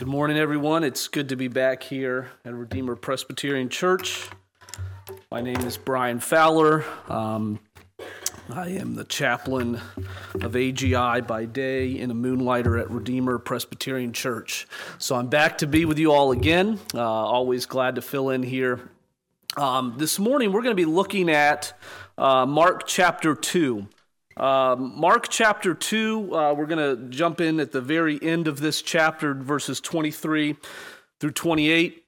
Good morning, everyone. It's good to be back here at Redeemer Presbyterian Church. My name is Brian Fowler. Um, I am the chaplain of AGI by day and a moonlighter at Redeemer Presbyterian Church. So I'm back to be with you all again. Uh, always glad to fill in here. Um, this morning, we're going to be looking at uh, Mark chapter 2. Um, Mark chapter 2, uh, we're going to jump in at the very end of this chapter, verses 23 through 28,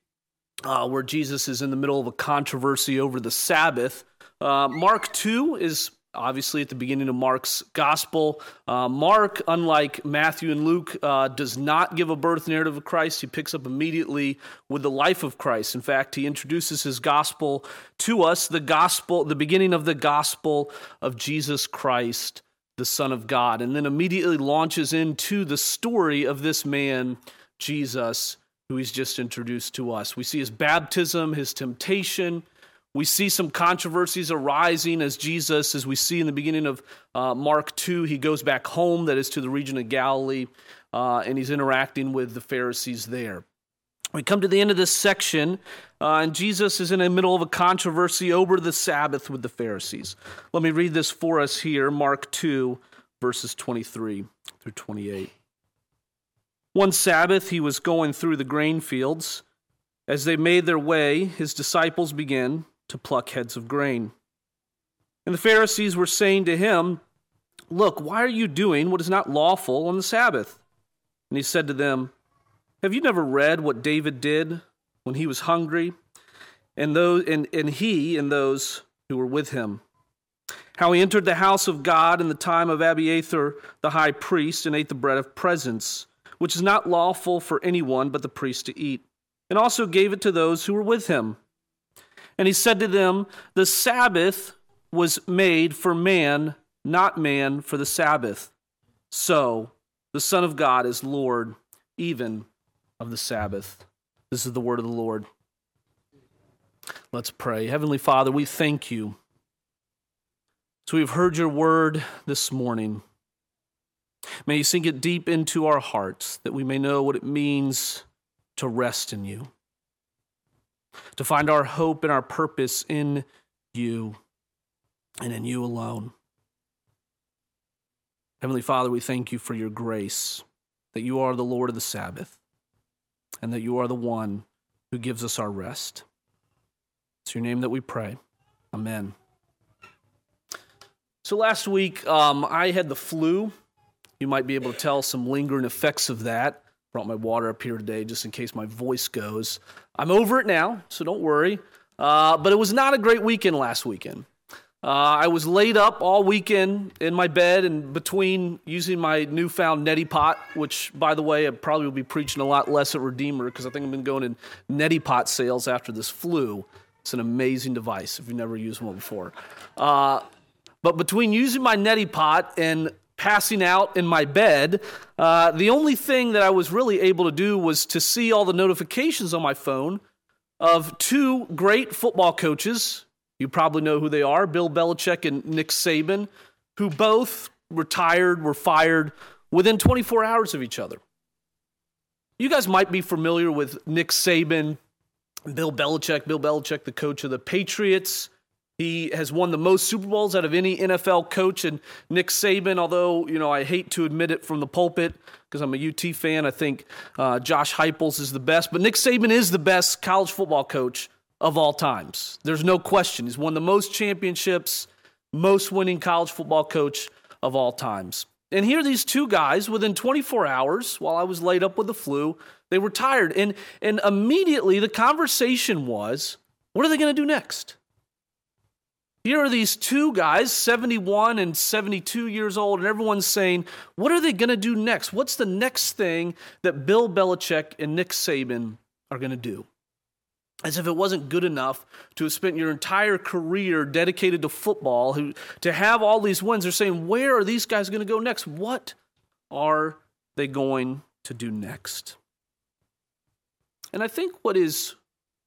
uh, where Jesus is in the middle of a controversy over the Sabbath. Uh, Mark 2 is obviously at the beginning of Mark's gospel. Uh, Mark, unlike Matthew and Luke, uh, does not give a birth narrative of Christ. He picks up immediately with the life of Christ. In fact, he introduces his gospel to us, the gospel, the beginning of the gospel of Jesus Christ, the Son of God, and then immediately launches into the story of this man, Jesus, who he's just introduced to us. We see his baptism, his temptation, we see some controversies arising as Jesus, as we see in the beginning of uh, Mark 2, he goes back home, that is to the region of Galilee, uh, and he's interacting with the Pharisees there. We come to the end of this section, uh, and Jesus is in the middle of a controversy over the Sabbath with the Pharisees. Let me read this for us here Mark 2, verses 23 through 28. One Sabbath, he was going through the grain fields. As they made their way, his disciples began to pluck heads of grain. And the Pharisees were saying to him, Look, why are you doing what is not lawful on the Sabbath? And he said to them, Have you never read what David did when he was hungry, and, those, and, and he and those who were with him? How he entered the house of God in the time of Abiathar the high priest and ate the bread of presence, which is not lawful for anyone but the priest to eat, and also gave it to those who were with him. And he said to them, The Sabbath was made for man, not man for the Sabbath. So the Son of God is Lord even of the Sabbath. This is the word of the Lord. Let's pray. Heavenly Father, we thank you. So we've heard your word this morning. May you sink it deep into our hearts that we may know what it means to rest in you to find our hope and our purpose in you and in you alone. Heavenly Father, we thank you for your grace, that you are the Lord of the Sabbath, and that you are the one who gives us our rest. It's your name that we pray. Amen. So last week, um, I had the flu. You might be able to tell some lingering effects of that. Brought my water up here today just in case my voice goes. I'm over it now, so don't worry. Uh, but it was not a great weekend last weekend. Uh, I was laid up all weekend in my bed and between using my newfound neti pot, which, by the way, I probably will be preaching a lot less at Redeemer because I think I've been going in neti pot sales after this flu. It's an amazing device if you've never used one before. Uh, but between using my neti pot and passing out in my bed, uh, the only thing that I was really able to do was to see all the notifications on my phone of two great football coaches. You probably know who they are Bill Belichick and Nick Saban, who both retired, were fired within 24 hours of each other. You guys might be familiar with Nick Saban, Bill Belichick, Bill Belichick, the coach of the Patriots. He has won the most Super Bowls out of any NFL coach. And Nick Saban, although, you know, I hate to admit it from the pulpit because I'm a UT fan, I think uh, Josh Heupels is the best. But Nick Saban is the best college football coach of all times. There's no question. He's won the most championships, most winning college football coach of all times. And here these two guys, within 24 hours, while I was laid up with the flu, they were tired. And, and immediately the conversation was, what are they going to do next? Here are these two guys, 71 and 72 years old, and everyone's saying, What are they going to do next? What's the next thing that Bill Belichick and Nick Saban are going to do? As if it wasn't good enough to have spent your entire career dedicated to football, who, to have all these wins. They're saying, Where are these guys going to go next? What are they going to do next? And I think what is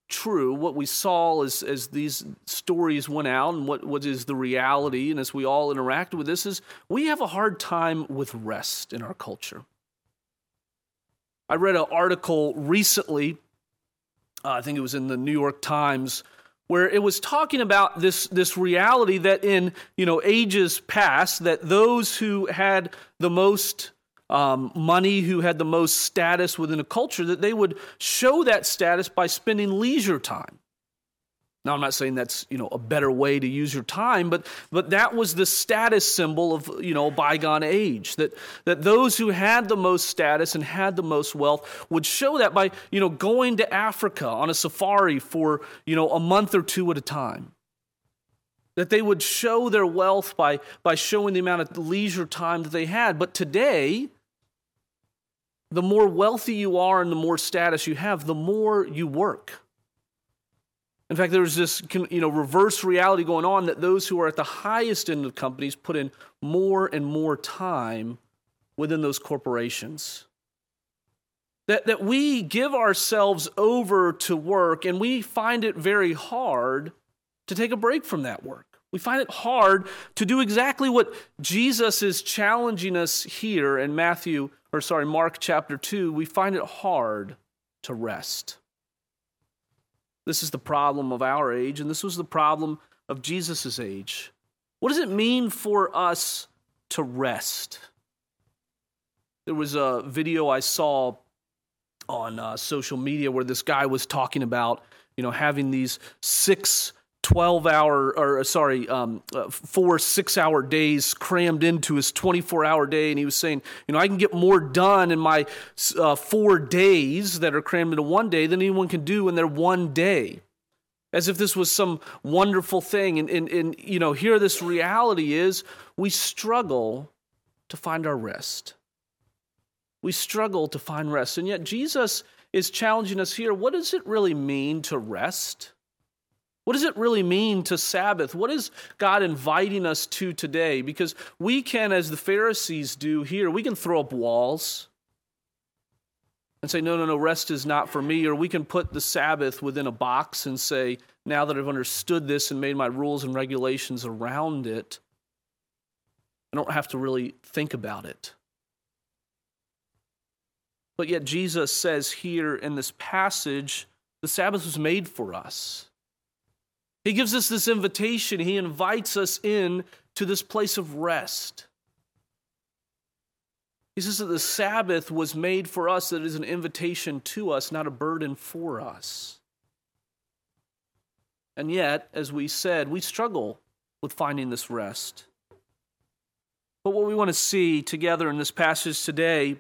true, what we saw as, as these stories went out and what, what is the reality, and as we all interact with this, is we have a hard time with rest in our culture. I read an article recently, uh, I think it was in the New York Times, where it was talking about this, this reality that in you know ages past that those who had the most um, money who had the most status within a culture that they would show that status by spending leisure time now i'm not saying that's you know a better way to use your time but but that was the status symbol of you know bygone age that that those who had the most status and had the most wealth would show that by you know going to africa on a safari for you know a month or two at a time that they would show their wealth by, by showing the amount of leisure time that they had. But today, the more wealthy you are and the more status you have, the more you work. In fact, there's this you know, reverse reality going on that those who are at the highest end of companies put in more and more time within those corporations. That, that we give ourselves over to work and we find it very hard to take a break from that work. We find it hard to do exactly what Jesus is challenging us here in Matthew, or sorry, Mark chapter 2. We find it hard to rest. This is the problem of our age, and this was the problem of Jesus' age. What does it mean for us to rest? There was a video I saw on uh, social media where this guy was talking about, you know, having these six 12 hour or sorry um, uh, four six hour days crammed into his 24 hour day and he was saying you know i can get more done in my uh, four days that are crammed into one day than anyone can do in their one day. As if this was some wonderful thing and, and, and you know here this reality is we struggle to find our rest. We struggle to find rest and yet jesus is challenging us here. What does it really mean to rest what does it really mean to Sabbath? What is God inviting us to today? Because we can, as the Pharisees do here, we can throw up walls and say, no, no, no, rest is not for me. Or we can put the Sabbath within a box and say, now that I've understood this and made my rules and regulations around it, I don't have to really think about it. But yet, Jesus says here in this passage, the Sabbath was made for us. He gives us this invitation. He invites us in to this place of rest. He says that the Sabbath was made for us, that it is an invitation to us, not a burden for us. And yet, as we said, we struggle with finding this rest. But what we want to see together in this passage today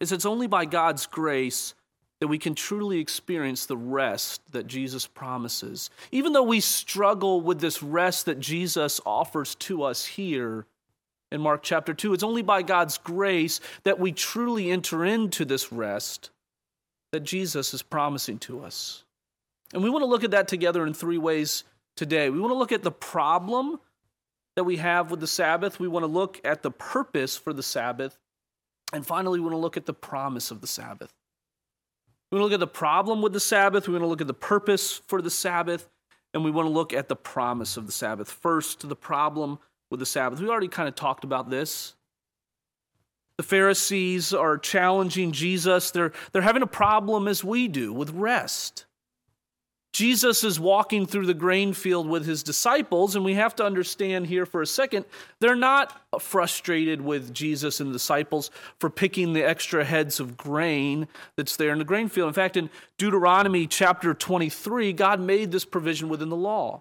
is it's only by God's grace that we can truly experience the rest that Jesus promises. Even though we struggle with this rest that Jesus offers to us here in Mark chapter 2, it's only by God's grace that we truly enter into this rest that Jesus is promising to us. And we want to look at that together in three ways today. We want to look at the problem that we have with the Sabbath, we want to look at the purpose for the Sabbath, and finally, we want to look at the promise of the Sabbath. We want to look at the problem with the Sabbath. We want to look at the purpose for the Sabbath. And we want to look at the promise of the Sabbath. First, the problem with the Sabbath. We already kind of talked about this. The Pharisees are challenging Jesus. They're, they're having a problem as we do with rest. Jesus is walking through the grain field with his disciples, and we have to understand here for a second, they're not frustrated with Jesus and the disciples for picking the extra heads of grain that's there in the grain field. In fact, in Deuteronomy chapter 23, God made this provision within the law.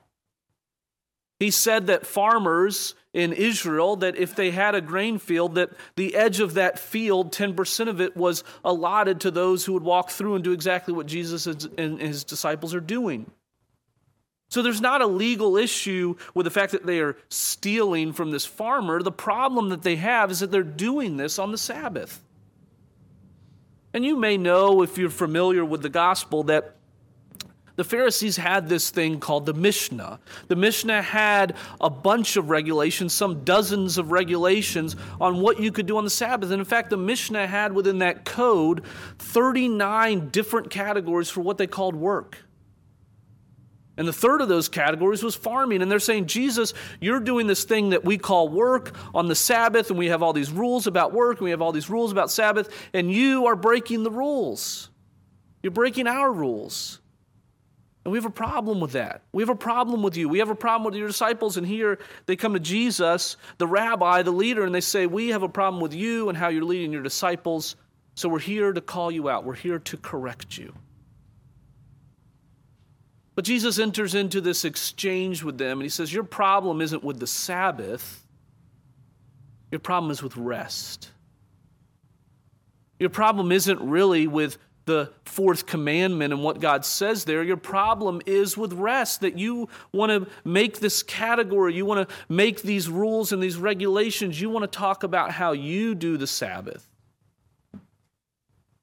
He said that farmers in Israel that if they had a grain field that the edge of that field 10% of it was allotted to those who would walk through and do exactly what Jesus and his disciples are doing. So there's not a legal issue with the fact that they are stealing from this farmer. The problem that they have is that they're doing this on the Sabbath. And you may know if you're familiar with the gospel that the Pharisees had this thing called the Mishnah. The Mishnah had a bunch of regulations, some dozens of regulations on what you could do on the Sabbath. And in fact, the Mishnah had within that code 39 different categories for what they called work. And the third of those categories was farming. And they're saying, Jesus, you're doing this thing that we call work on the Sabbath, and we have all these rules about work, and we have all these rules about Sabbath, and you are breaking the rules. You're breaking our rules. And we have a problem with that. We have a problem with you. We have a problem with your disciples. And here they come to Jesus, the rabbi, the leader, and they say, We have a problem with you and how you're leading your disciples. So we're here to call you out. We're here to correct you. But Jesus enters into this exchange with them and he says, Your problem isn't with the Sabbath, your problem is with rest. Your problem isn't really with the fourth commandment and what God says there. Your problem is with rest, that you want to make this category, you want to make these rules and these regulations, you want to talk about how you do the Sabbath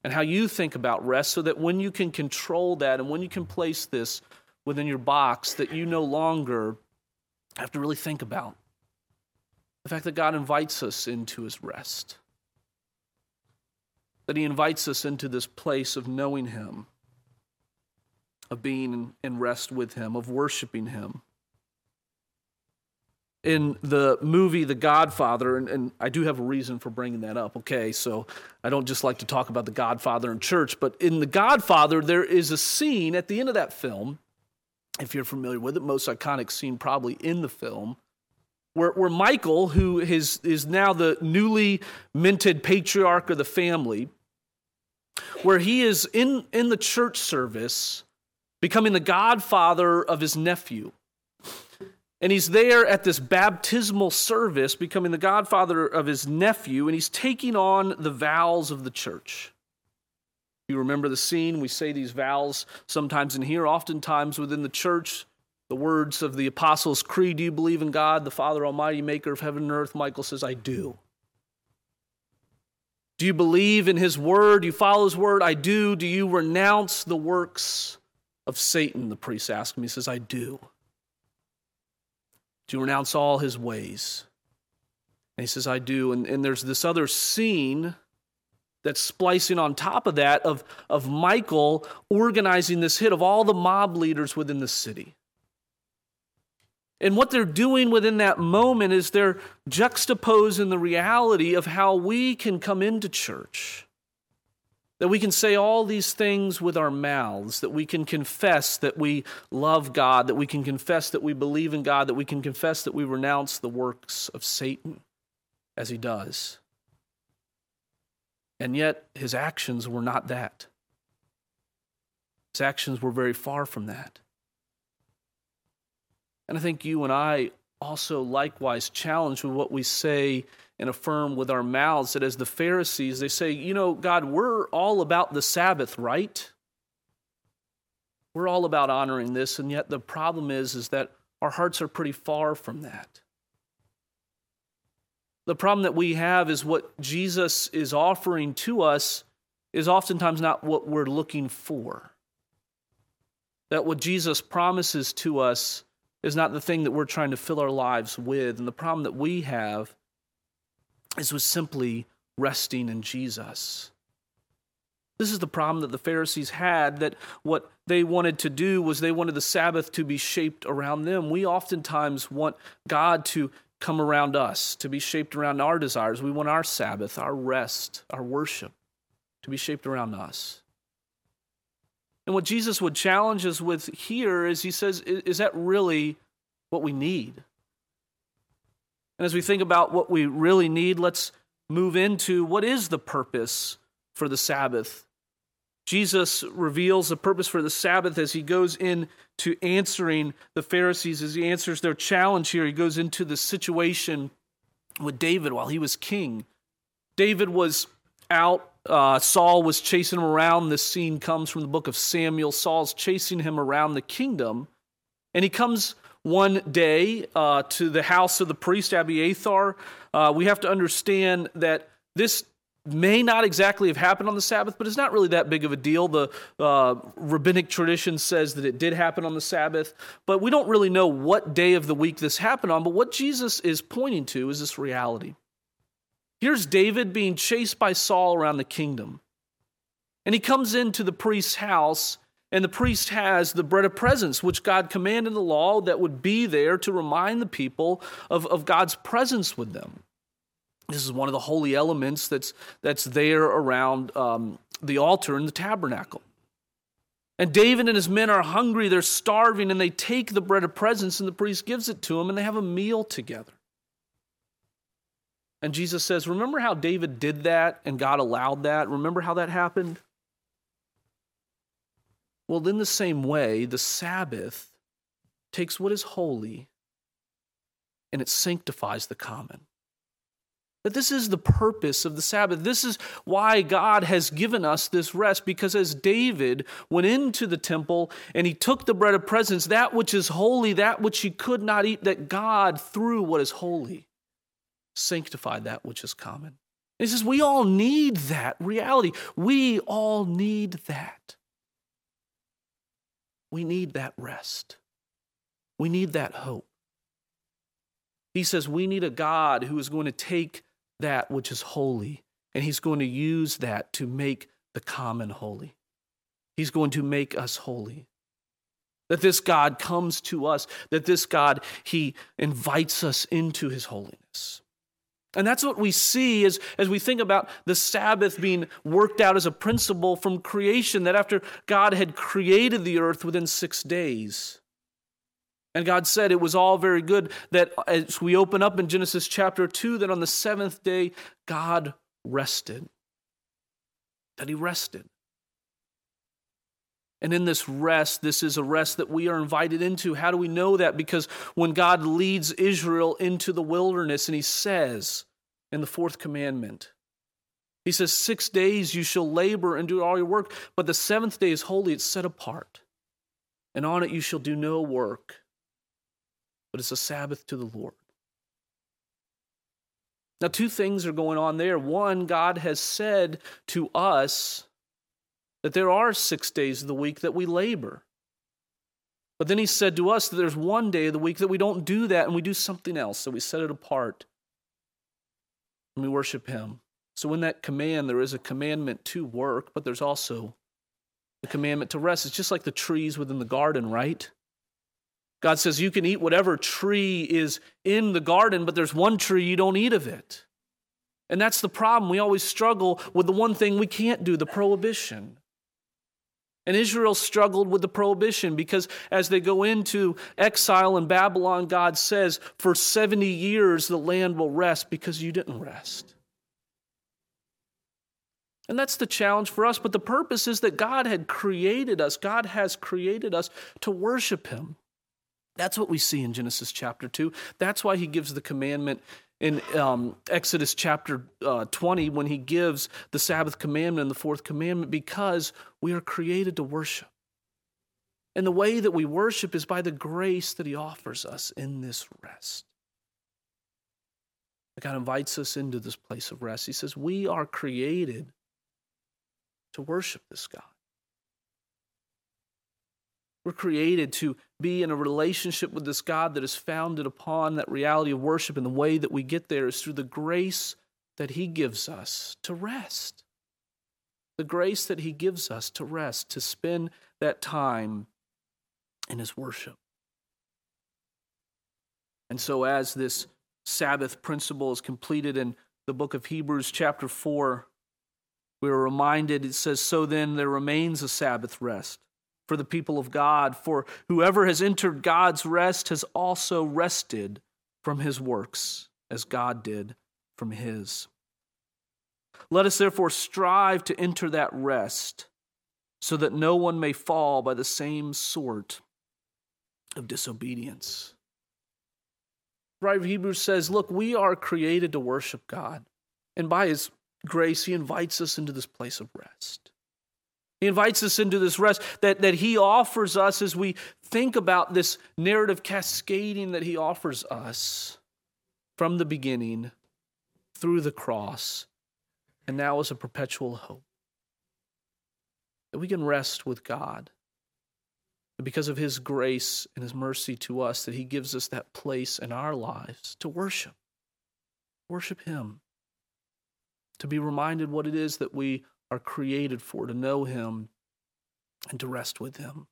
and how you think about rest so that when you can control that and when you can place this within your box that you no longer have to really think about the fact that God invites us into his rest. That he invites us into this place of knowing him, of being in rest with him, of worshiping him. In the movie The Godfather, and, and I do have a reason for bringing that up, okay? So I don't just like to talk about The Godfather in church, but in The Godfather, there is a scene at the end of that film if you're familiar with it, most iconic scene probably in the film, where, where Michael, who is, is now the newly minted patriarch of the family, where he is in, in the church service becoming the godfather of his nephew. And he's there at this baptismal service, becoming the godfather of his nephew, and he's taking on the vows of the church. You remember the scene? We say these vows sometimes in here, oftentimes within the church. The words of the Apostles' Creed Do you believe in God, the Father Almighty, maker of heaven and earth? Michael says, I do. Do you believe in his word? Do you follow his word? I do. Do you renounce the works of Satan? The priest asks him. He says, I do. Do you renounce all his ways? And he says, I do. And, and there's this other scene that's splicing on top of that of, of Michael organizing this hit of all the mob leaders within the city. And what they're doing within that moment is they're juxtaposing the reality of how we can come into church. That we can say all these things with our mouths, that we can confess that we love God, that we can confess that we believe in God, that we can confess that we renounce the works of Satan as he does. And yet, his actions were not that. His actions were very far from that. And I think you and I also likewise challenge with what we say and affirm with our mouths that as the Pharisees, they say, you know, God, we're all about the Sabbath, right? We're all about honoring this, and yet the problem is, is that our hearts are pretty far from that. The problem that we have is what Jesus is offering to us is oftentimes not what we're looking for. That what Jesus promises to us is not the thing that we're trying to fill our lives with. And the problem that we have is with simply resting in Jesus. This is the problem that the Pharisees had that what they wanted to do was they wanted the Sabbath to be shaped around them. We oftentimes want God to come around us, to be shaped around our desires. We want our Sabbath, our rest, our worship to be shaped around us. And what Jesus would challenge us with here is he says, is that really what we need? And as we think about what we really need, let's move into what is the purpose for the Sabbath Jesus reveals the purpose for the Sabbath as he goes into answering the Pharisees, as he answers their challenge here. He goes into the situation with David while he was king. David was out, uh, Saul was chasing him around. This scene comes from the book of Samuel. Saul's chasing him around the kingdom, and he comes one day uh, to the house of the priest Abiathar. Uh, we have to understand that this may not exactly have happened on the Sabbath, but it's not really that big of a deal. The uh, rabbinic tradition says that it did happen on the Sabbath, but we don't really know what day of the week this happened on. But what Jesus is pointing to is this reality. Here's David being chased by Saul around the kingdom. And he comes into the priest's house, And the priest has the bread of presence, which God commanded the law that would be there to remind the people of, of God's presence with them. This is one of the holy elements that's, that's there around um, the altar in the tabernacle. And David and his men are hungry, they're starving, and they take the bread of presence, and the priest gives it to them, and they have a meal together. And Jesus says, Remember how David did that and God allowed that? Remember how that happened? Well, in the same way, the Sabbath takes what is holy and it sanctifies the common. That this is the purpose of the Sabbath. This is why God has given us this rest, because as David went into the temple and he took the bread of presence, that which is holy, that which he could not eat, that God, through what is holy, sanctified that which is common. He says, We all need that reality. We all need that. We need that rest. We need that hope. He says we need a God who is going to take that which is holy and he's going to use that to make the common holy. He's going to make us holy. That this God comes to us, that this God, he invites us into his holiness. And that's what we see as, as we think about the Sabbath being worked out as a principle from creation, that after God had created the earth within six days, and God said it was all very good, that as we open up in Genesis chapter 2, that on the seventh day, God rested. That He rested. And in this rest, this is a rest that we are invited into. How do we know that? Because when God leads Israel into the wilderness and he says in the fourth commandment, he says, Six days you shall labor and do all your work, but the seventh day is holy, it's set apart. And on it you shall do no work, but it's a Sabbath to the Lord. Now, two things are going on there. One, God has said to us, that there are six days of the week that we labor. But then he said to us that there's one day of the week that we don't do that and we do something else. So we set it apart and we worship him. So in that command, there is a commandment to work, but there's also the commandment to rest. It's just like the trees within the garden, right? God says you can eat whatever tree is in the garden, but there's one tree you don't eat of it. And that's the problem. We always struggle with the one thing we can't do the prohibition. And Israel struggled with the prohibition because as they go into exile in Babylon, God says, For 70 years the land will rest because you didn't rest. And that's the challenge for us. But the purpose is that God had created us, God has created us to worship Him. That's what we see in Genesis chapter 2. That's why He gives the commandment in um, Exodus chapter uh, 20 when he gives the Sabbath commandment and the fourth commandment because we are created to worship. And the way that we worship is by the grace that he offers us in this rest. God invites us into this place of rest. He says, We are created to worship this God. We're created to be in a relationship with this God that is founded upon that reality of worship. And the way that we get there is through the grace that He gives us to rest. The grace that He gives us to rest, to spend that time in His worship. And so, as this Sabbath principle is completed in the book of Hebrews, chapter 4, we are reminded it says, So then there remains a Sabbath rest for the people of God. For whoever has entered God's rest has also rested from his works, as God did from his. Let us therefore strive to enter that rest, so that no one may fall by the same sort of disobedience. Right, Hebrews says, Look, we are created to worship God, and by his grace, he invites us into this place of rest. He invites us into this rest that, that He offers us as we think about this narrative cascading that He offers us from the beginning through the cross and now as a perpetual hope. That we can rest with God. Because of His grace and His mercy to us, that He gives us that place in our lives to worship. Worship Him. To be reminded what it is that we are created for, to know Him and to rest with Him.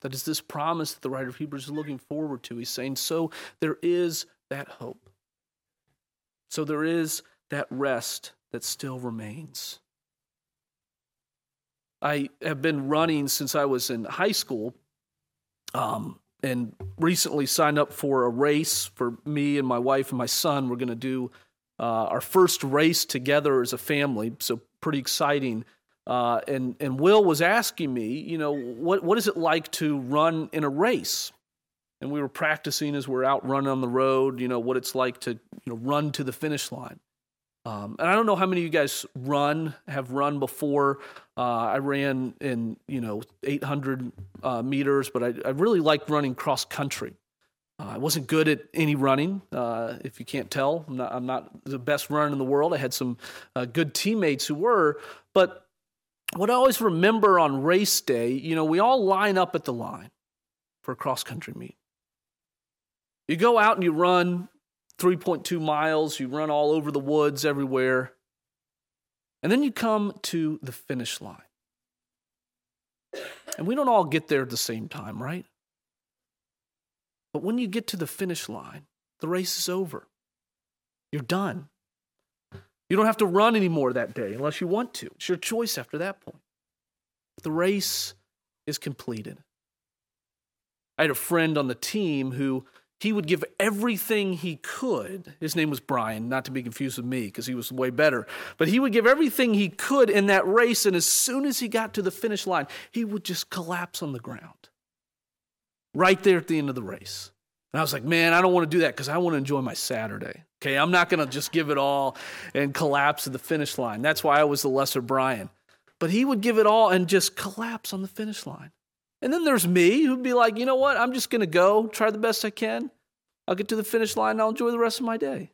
That is this promise that the writer of Hebrews is looking forward to. He's saying, so there is that hope. So there is that rest that still remains. I have been running since I was in high school um, and recently signed up for a race for me and my wife and my son. We're going to do uh, our first race together as a family, so pretty exciting. Uh, and and Will was asking me, you know, what what is it like to run in a race? And we were practicing as we're out running on the road, you know, what it's like to you know run to the finish line. Um, and I don't know how many of you guys run have run before. Uh, I ran in you know 800 uh, meters, but I, I really like running cross country. Uh, I wasn't good at any running, uh, if you can't tell. I'm not, I'm not, the best runner in the world. I had some uh, good teammates who were, but what I always remember on race day, you know, we all line up at the line for a cross country meet. You go out and you run 3.2 miles, you run all over the woods everywhere, and then you come to the finish line. And we don't all get there at the same time, right? But when you get to the finish line, the race is over. You're done. You don't have to run anymore that day unless you want to. It's your choice after that point. The race is completed. I had a friend on the team who he would give everything he could. His name was Brian, not to be confused with me because he was way better. But he would give everything he could in that race, and as soon as he got to the finish line, he would just collapse on the ground right there at the end of the race. And I was like, man, I don't want to do that because I want to enjoy my Saturday. Okay, I'm not going to just give it all and collapse at the finish line. That's why I was the lesser Brian. But he would give it all and just collapse on the finish line. And then there's me who'd be like, you know what? I'm just going to go, try the best I can. I'll get to the finish line and I'll enjoy the rest of my day.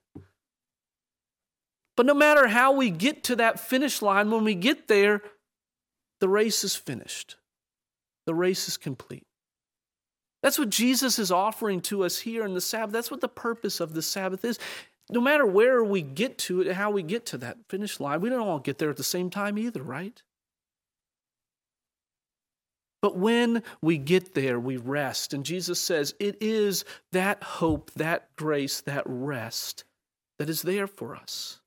But no matter how we get to that finish line, when we get there, the race is finished. The race is complete. That's what Jesus is offering to us here in the Sabbath. That's what the purpose of the Sabbath is. No matter where we get to it, how we get to that finish line, we don't all get there at the same time either, right? But when we get there, we rest. And Jesus says it is that hope, that grace, that rest that is there for us.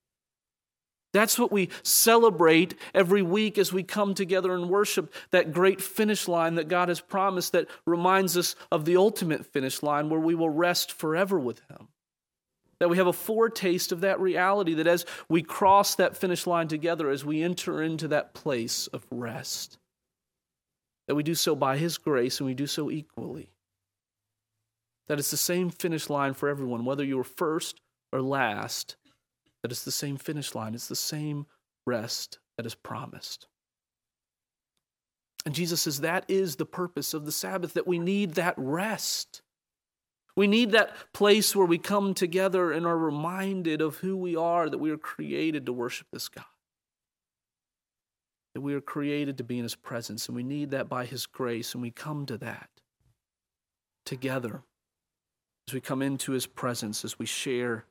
That's what we celebrate every week as we come together and worship that great finish line that God has promised that reminds us of the ultimate finish line where we will rest forever with Him. That we have a foretaste of that reality, that as we cross that finish line together, as we enter into that place of rest, that we do so by His grace and we do so equally. That it's the same finish line for everyone, whether you were first or last that it's the same finish line, it's the same rest that is promised. And Jesus says that is the purpose of the Sabbath, that we need that rest. We need that place where we come together and are reminded of who we are, that we are created to worship this God. That we are created to be in His presence, and we need that by His grace, and we come to that together as we come into His presence, as we share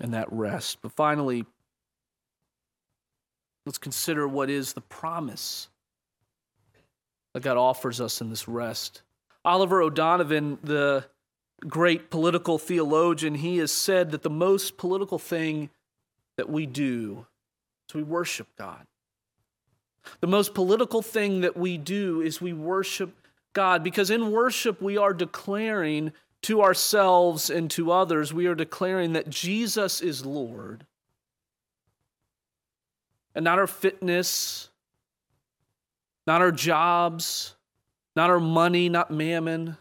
and that rest. But finally, let's consider what is the promise that God offers us in this rest. Oliver O'Donovan, the great political theologian, he has said that the most political thing that we do is we worship God. The most political thing that we do is we worship God because in worship we are declaring to ourselves and to others, we are declaring that Jesus is Lord. And not our fitness, not our jobs, not our money, not mammon,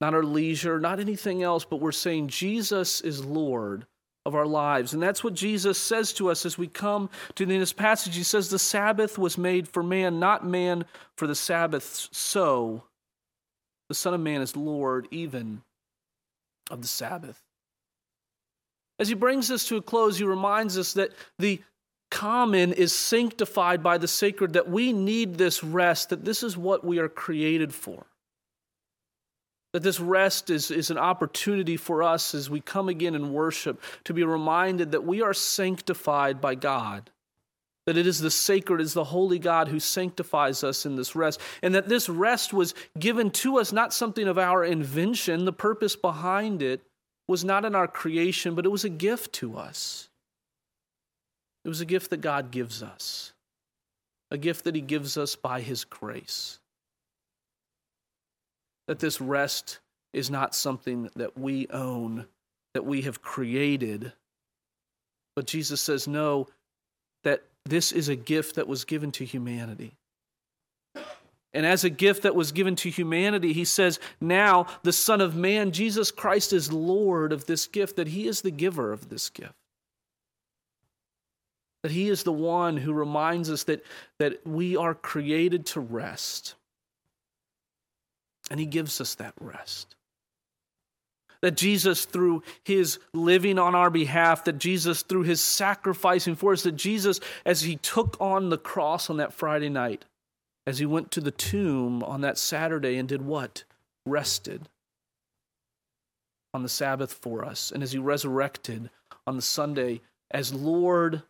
not our leisure, not anything else, but we're saying Jesus is Lord of our lives. And that's what Jesus says to us as we come to the end of this passage. He says, The Sabbath was made for man, not man for the Sabbath. So, the Son of Man is Lord even of the Sabbath. As he brings this to a close, he reminds us that the common is sanctified by the sacred, that we need this rest, that this is what we are created for. That this rest is, is an opportunity for us as we come again and worship to be reminded that we are sanctified by God that it is the sacred, is the holy God who sanctifies us in this rest, and that this rest was given to us, not something of our invention. The purpose behind it was not in our creation, but it was a gift to us. It was a gift that God gives us, a gift that He gives us by His grace. That this rest is not something that we own, that we have created. But Jesus says, no, that this is a gift that was given to humanity. And as a gift that was given to humanity, he says, now the Son of Man, Jesus Christ, is Lord of this gift, that he is the giver of this gift. That he is the one who reminds us that, that we are created to rest. And he gives us that rest that Jesus, through his living on our behalf, that Jesus, through his sacrificing for us, that Jesus, as he took on the cross on that Friday night, as he went to the tomb on that Saturday and did what? Rested on the Sabbath for us. And as he resurrected on the Sunday as Lord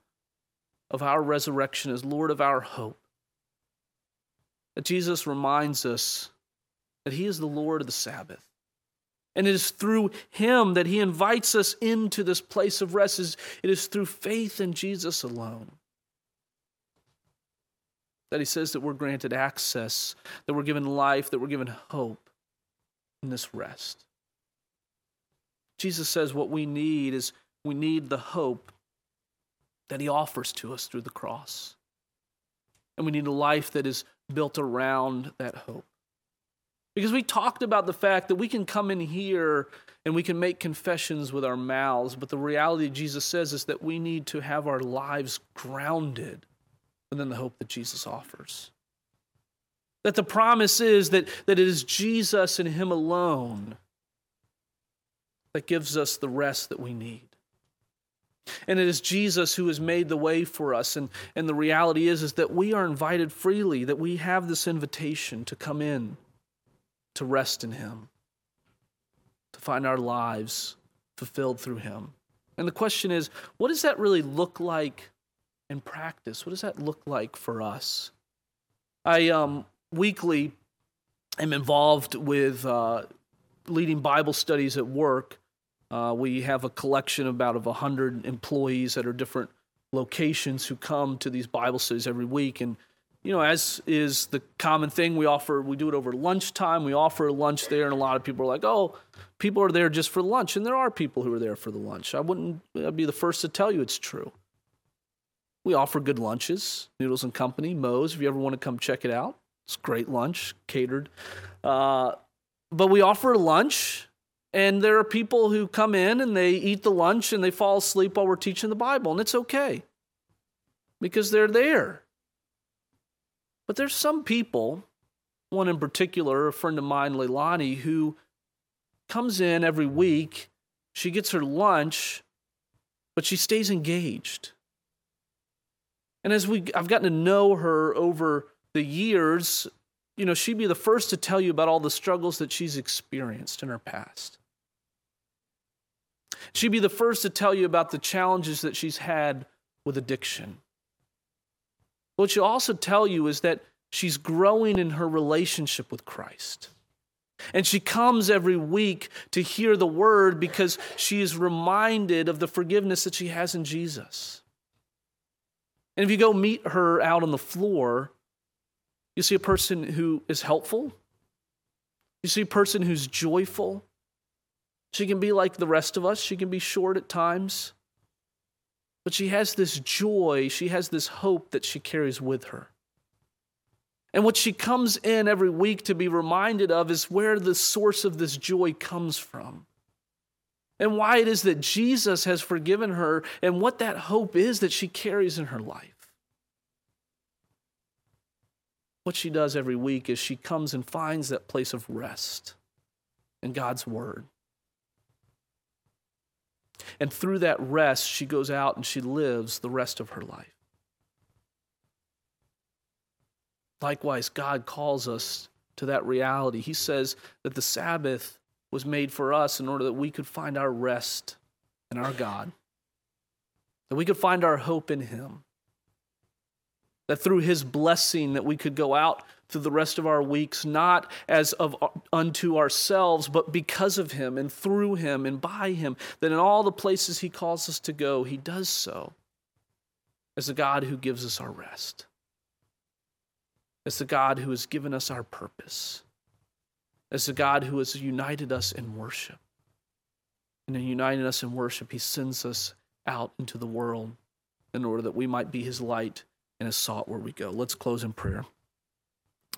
of our resurrection, as Lord of our hope, that Jesus reminds us that he is the Lord of the Sabbath and it is through him that he invites us into this place of rest. It is through faith in Jesus alone that he says that we're granted access, that we're given life, that we're given hope in this rest. Jesus says what we need is we need the hope that he offers to us through the cross. And we need a life that is built around that hope. Because we talked about the fact that we can come in here and we can make confessions with our mouths, but the reality Jesus says is that we need to have our lives grounded within the hope that Jesus offers. That the promise is that, that it is Jesus and Him alone that gives us the rest that we need. And it is Jesus who has made the way for us. And, and the reality is, is that we are invited freely, that we have this invitation to come in to rest in Him, to find our lives fulfilled through Him. And the question is, what does that really look like in practice? What does that look like for us? I um, weekly am involved with uh, leading Bible studies at work. Uh, we have a collection of about of 100 employees at our different locations who come to these Bible studies every week. And you know, as is the common thing, we offer, we do it over lunchtime. We offer lunch there, and a lot of people are like, oh, people are there just for lunch. And there are people who are there for the lunch. I wouldn't I'd be the first to tell you it's true. We offer good lunches, Noodles and Company, Moe's, if you ever want to come check it out. It's great lunch, catered. Uh, but we offer lunch, and there are people who come in and they eat the lunch and they fall asleep while we're teaching the Bible, and it's okay because they're there. But there's some people, one in particular, a friend of mine, Leilani, who comes in every week. She gets her lunch, but she stays engaged. And as we I've gotten to know her over the years, you know, she'd be the first to tell you about all the struggles that she's experienced in her past. She'd be the first to tell you about the challenges that she's had with addiction. What she'll also tell you is that she's growing in her relationship with Christ. And she comes every week to hear the word because she is reminded of the forgiveness that she has in Jesus. And if you go meet her out on the floor, you see a person who is helpful. You see a person who's joyful. She can be like the rest of us, she can be short at times. But she has this joy, she has this hope that she carries with her. And what she comes in every week to be reminded of is where the source of this joy comes from. And why it is that Jesus has forgiven her, and what that hope is that she carries in her life. What she does every week is she comes and finds that place of rest in God's Word. And through that rest, she goes out and she lives the rest of her life. Likewise, God calls us to that reality. He says that the Sabbath was made for us in order that we could find our rest in our God, that we could find our hope in Him. that through his blessing that we could go out through the rest of our weeks not as of uh, unto ourselves but because of him and through him and by him that in all the places he calls us to go he does so as a God who gives us our rest as the God who has given us our purpose as the God who has united us in worship and in uniting us in worship he sends us out into the world in order that we might be his light and his salt where we go. Let's close in prayer.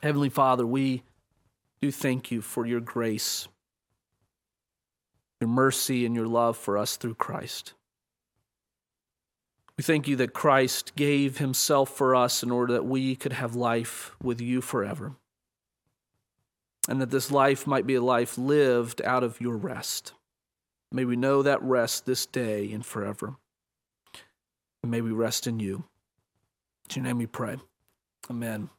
Heavenly Father, we do thank you for your grace, your mercy, and your love for us through Christ. We thank you that Christ gave himself for us in order that we could have life with you forever. And that this life might be a life lived out of your rest. May we know that rest this day and forever. And may we rest in you. In your name we pray. Amen.